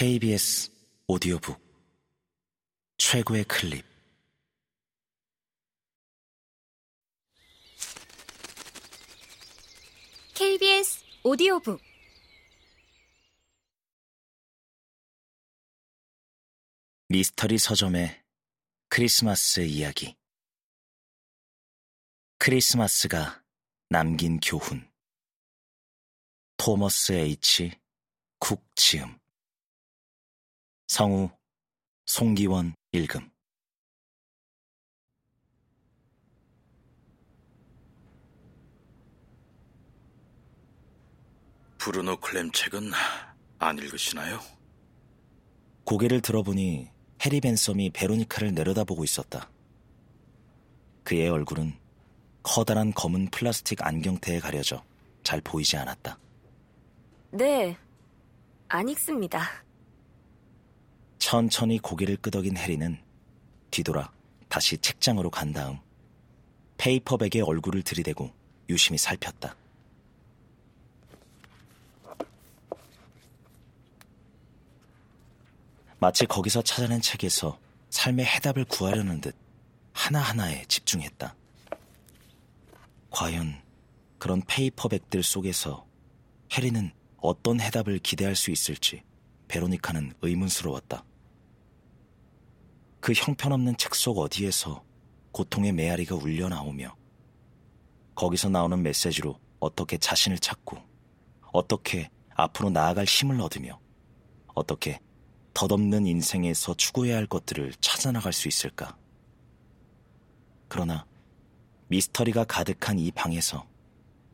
KBS 오디오북 최고의 클립. KBS 오디오북. 미스터리 서점의 크리스마스 이야기. 크리스마스가 남긴 교훈. 토머스 H. 쿡 지음 성우 송기원 읽음 브루노 클램 책은 안 읽으시나요? 고개를 들어보니 해리 벤섬이 베로니카를 내려다보고 있었다. 그의 얼굴은 커다란 검은 플라스틱 안경테에 가려져 잘 보이지 않았다. 네, 안 읽습니다. 천천히 고개를 끄덕인 해리는 뒤돌아 다시 책장으로 간 다음 페이퍼백에 얼굴을 들이대고 유심히 살폈다. 마치 거기서 찾아낸 책에서 삶의 해답을 구하려는 듯 하나하나에 집중했다. 과연 그런 페이퍼백들 속에서 해리는 어떤 해답을 기대할 수 있을지 베로니카는 의문스러웠다. 그 형편없는 책 속 어디에서 고통의 메아리가 울려 나오며 거기서 나오는 메시지로 어떻게 자신을 찾고 어떻게 앞으로 나아갈 힘을 얻으며 어떻게 덧없는 인생에서 추구해야 할 것들을 찾아나갈 수 있을까? 그러나 미스터리가 가득한 이 방에서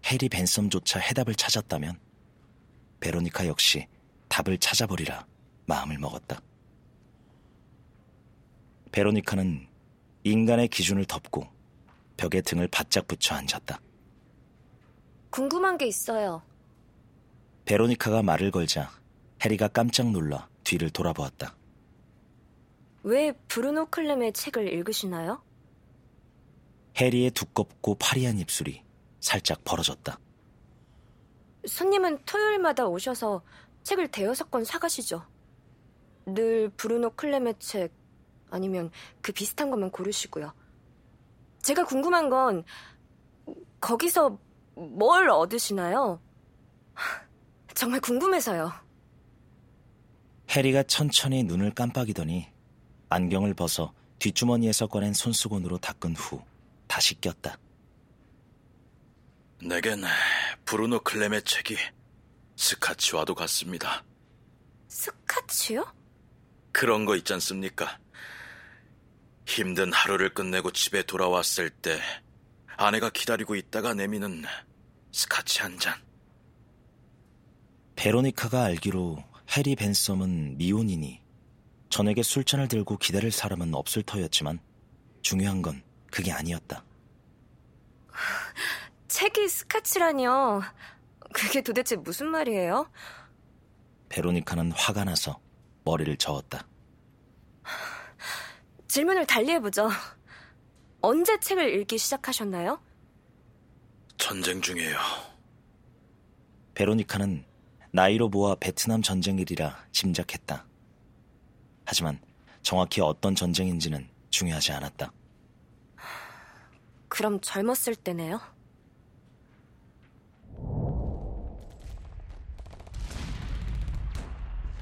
해리 벤섬조차 해답을 찾았다면 베로니카 역시 답을 찾아버리라 마음을 먹었다. 베로니카는 인간의 기준을 덮고 벽에 등을 바짝 붙여 앉았다. 궁금한 게 있어요. 베로니카가 말을 걸자 해리가 깜짝 놀라 뒤를 돌아보았다. 왜 브루노 클렘의 책을 읽으시나요? 해리의 두껍고 파리한 입술이 살짝 벌어졌다. 손님은 토요일마다 오셔서 책을 대여섯 권 사가시죠. 늘 브루노 클렘의 책 아니면 그 비슷한 것만 고르시고요. 제가 궁금한 건 거기서 뭘 얻으시나요? 정말 궁금해서요. 해리가 천천히 눈을 깜빡이더니 안경을 벗어 뒷주머니에서 꺼낸 손수건으로 닦은 후 다시 꼈다. 내겐 브루노 클램의 책이 스카치와도 같습니다. 스카치요? 그런 거 있지 않습니까? 힘든 하루를 끝내고 집에 돌아왔을 때 아내가 기다리고 있다가 내미는 스카치 한 잔. 베로니카가 알기로 해리 벤섬은 미혼이니 전에게 술잔을 들고 기다릴 사람은 없을 터였지만 중요한 건 그게 아니었다. 책이 스카치라뇨. 그게 도대체 무슨 말이에요? 베로니카는 화가 나서 머리를 저었다. 질문을 달리 해보죠. 언제 책을 읽기 시작하셨나요? 전쟁 중이에요. 베로니카는 나이로 보아 베트남 전쟁일이라 짐작했다. 하지만 정확히 어떤 전쟁인지는 중요하지 않았다. 그럼 젊었을 때네요.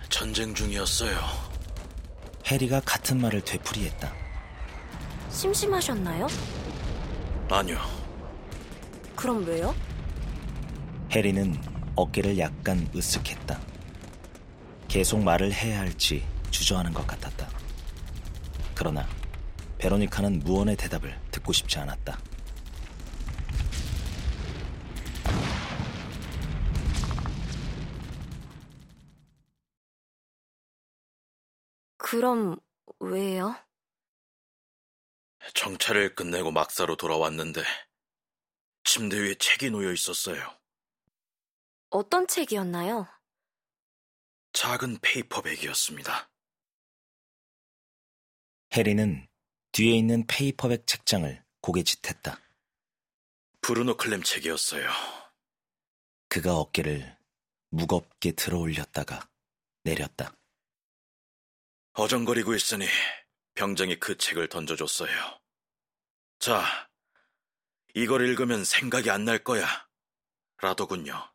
전쟁 중이었어요. 해리가 같은 말을 되풀이했다. 심심하셨나요? 아니요. 그럼 왜요? 해리는 어깨를 약간 으쓱했다. 계속 말을 해야 할지 주저하는 것 같았다. 그러나 베로니카는 무언의 대답을 듣고 싶지 않았다. 그럼 왜요? 정찰을 끝내고 막사로 돌아왔는데 침대 위에 책이 놓여 있었어요. 어떤 책이었나요? 작은 페이퍼백이었습니다. 해리는 뒤에 있는 페이퍼백 책장을 고개 짓했다. 브루노 클램 책이었어요. 그가 어깨를 무겁게 들어 올렸다가 내렸다. 어정거리고 있으니 병정이 그 책을 던져줬어요. 자, 이걸 읽으면 생각이 안 날 거야. 라더군요.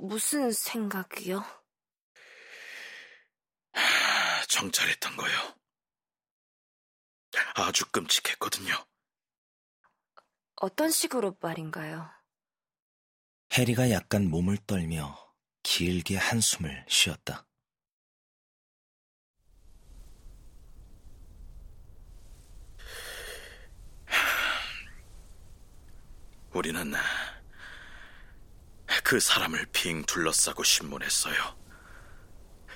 무슨 생각이요? 정찰했던 거요. 아주 끔찍했거든요. 어떤 식으로 말인가요? 해리가 약간 몸을 떨며 길게 한숨을 쉬었다. 우리는 그 사람을 빙 둘러싸고 신문했어요.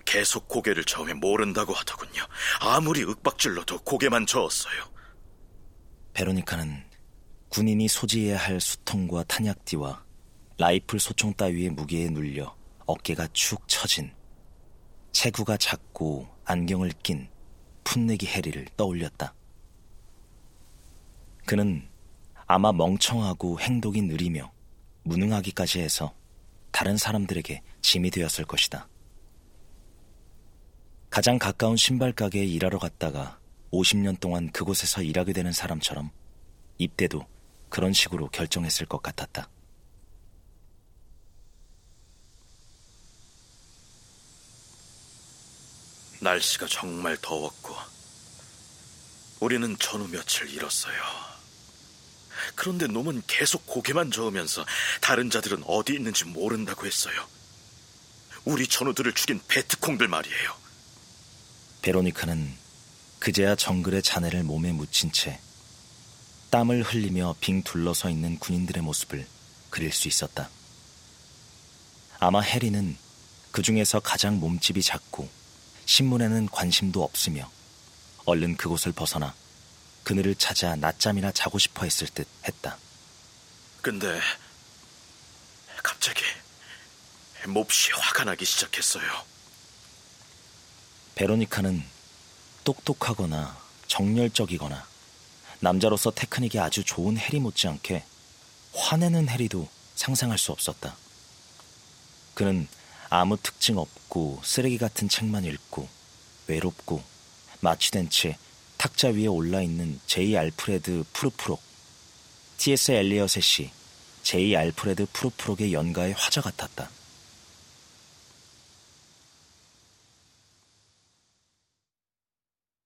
계속 고개를 저으며 모른다고 하더군요. 아무리 윽박질러도 고개만 저었어요. 베로니카는 군인이 소지해야 할 수통과 탄약띠와 라이플 소총 따위의 무게에 눌려 어깨가 축 처진 체구가 작고 안경을 낀 풋내기 해리를 떠올렸다. 그는 아마 멍청하고 행동이 느리며 무능하기까지 해서 다른 사람들에게 짐이 되었을 것이다. 가장 가까운 신발 가게에 일하러 갔다가 50년 동안 그곳에서 일하게 되는 사람처럼 입대도 그런 식으로 결정했을 것 같았다. 날씨가 정말 더웠고 우리는 전후 며칠 잃었어요. 그런데 놈은 계속 고개만 저으면서 다른 자들은 어디 있는지 모른다고 했어요. 우리 전우들을 죽인 베트콩들 말이에요. 베로니카는 그제야 정글의 잔해를 몸에 묻힌 채 땀을 흘리며 빙 둘러서 있는 군인들의 모습을 그릴 수 있었다. 아마 해리는 그 중에서 가장 몸집이 작고 신문에는 관심도 없으며 얼른 그곳을 벗어나 그늘을 찾아 낮잠이나 자고 싶어 했을 듯 했다. 근데 갑자기 몹시 화가 나기 시작했어요. 베로니카는 똑똑하거나 정열적이거나 남자로서 테크닉이 아주 좋은 해리 못지않게 화내는 해리도 상상할 수 없었다. 그는 아무 특징 없고 쓰레기 같은 책만 읽고 외롭고 마취된 채 탁자 위에 올라 있는 제이 알프레드 프루프록 T.S. 엘리엇의 시 제이 알프레드 프루프록의 연가의 화자 같았다.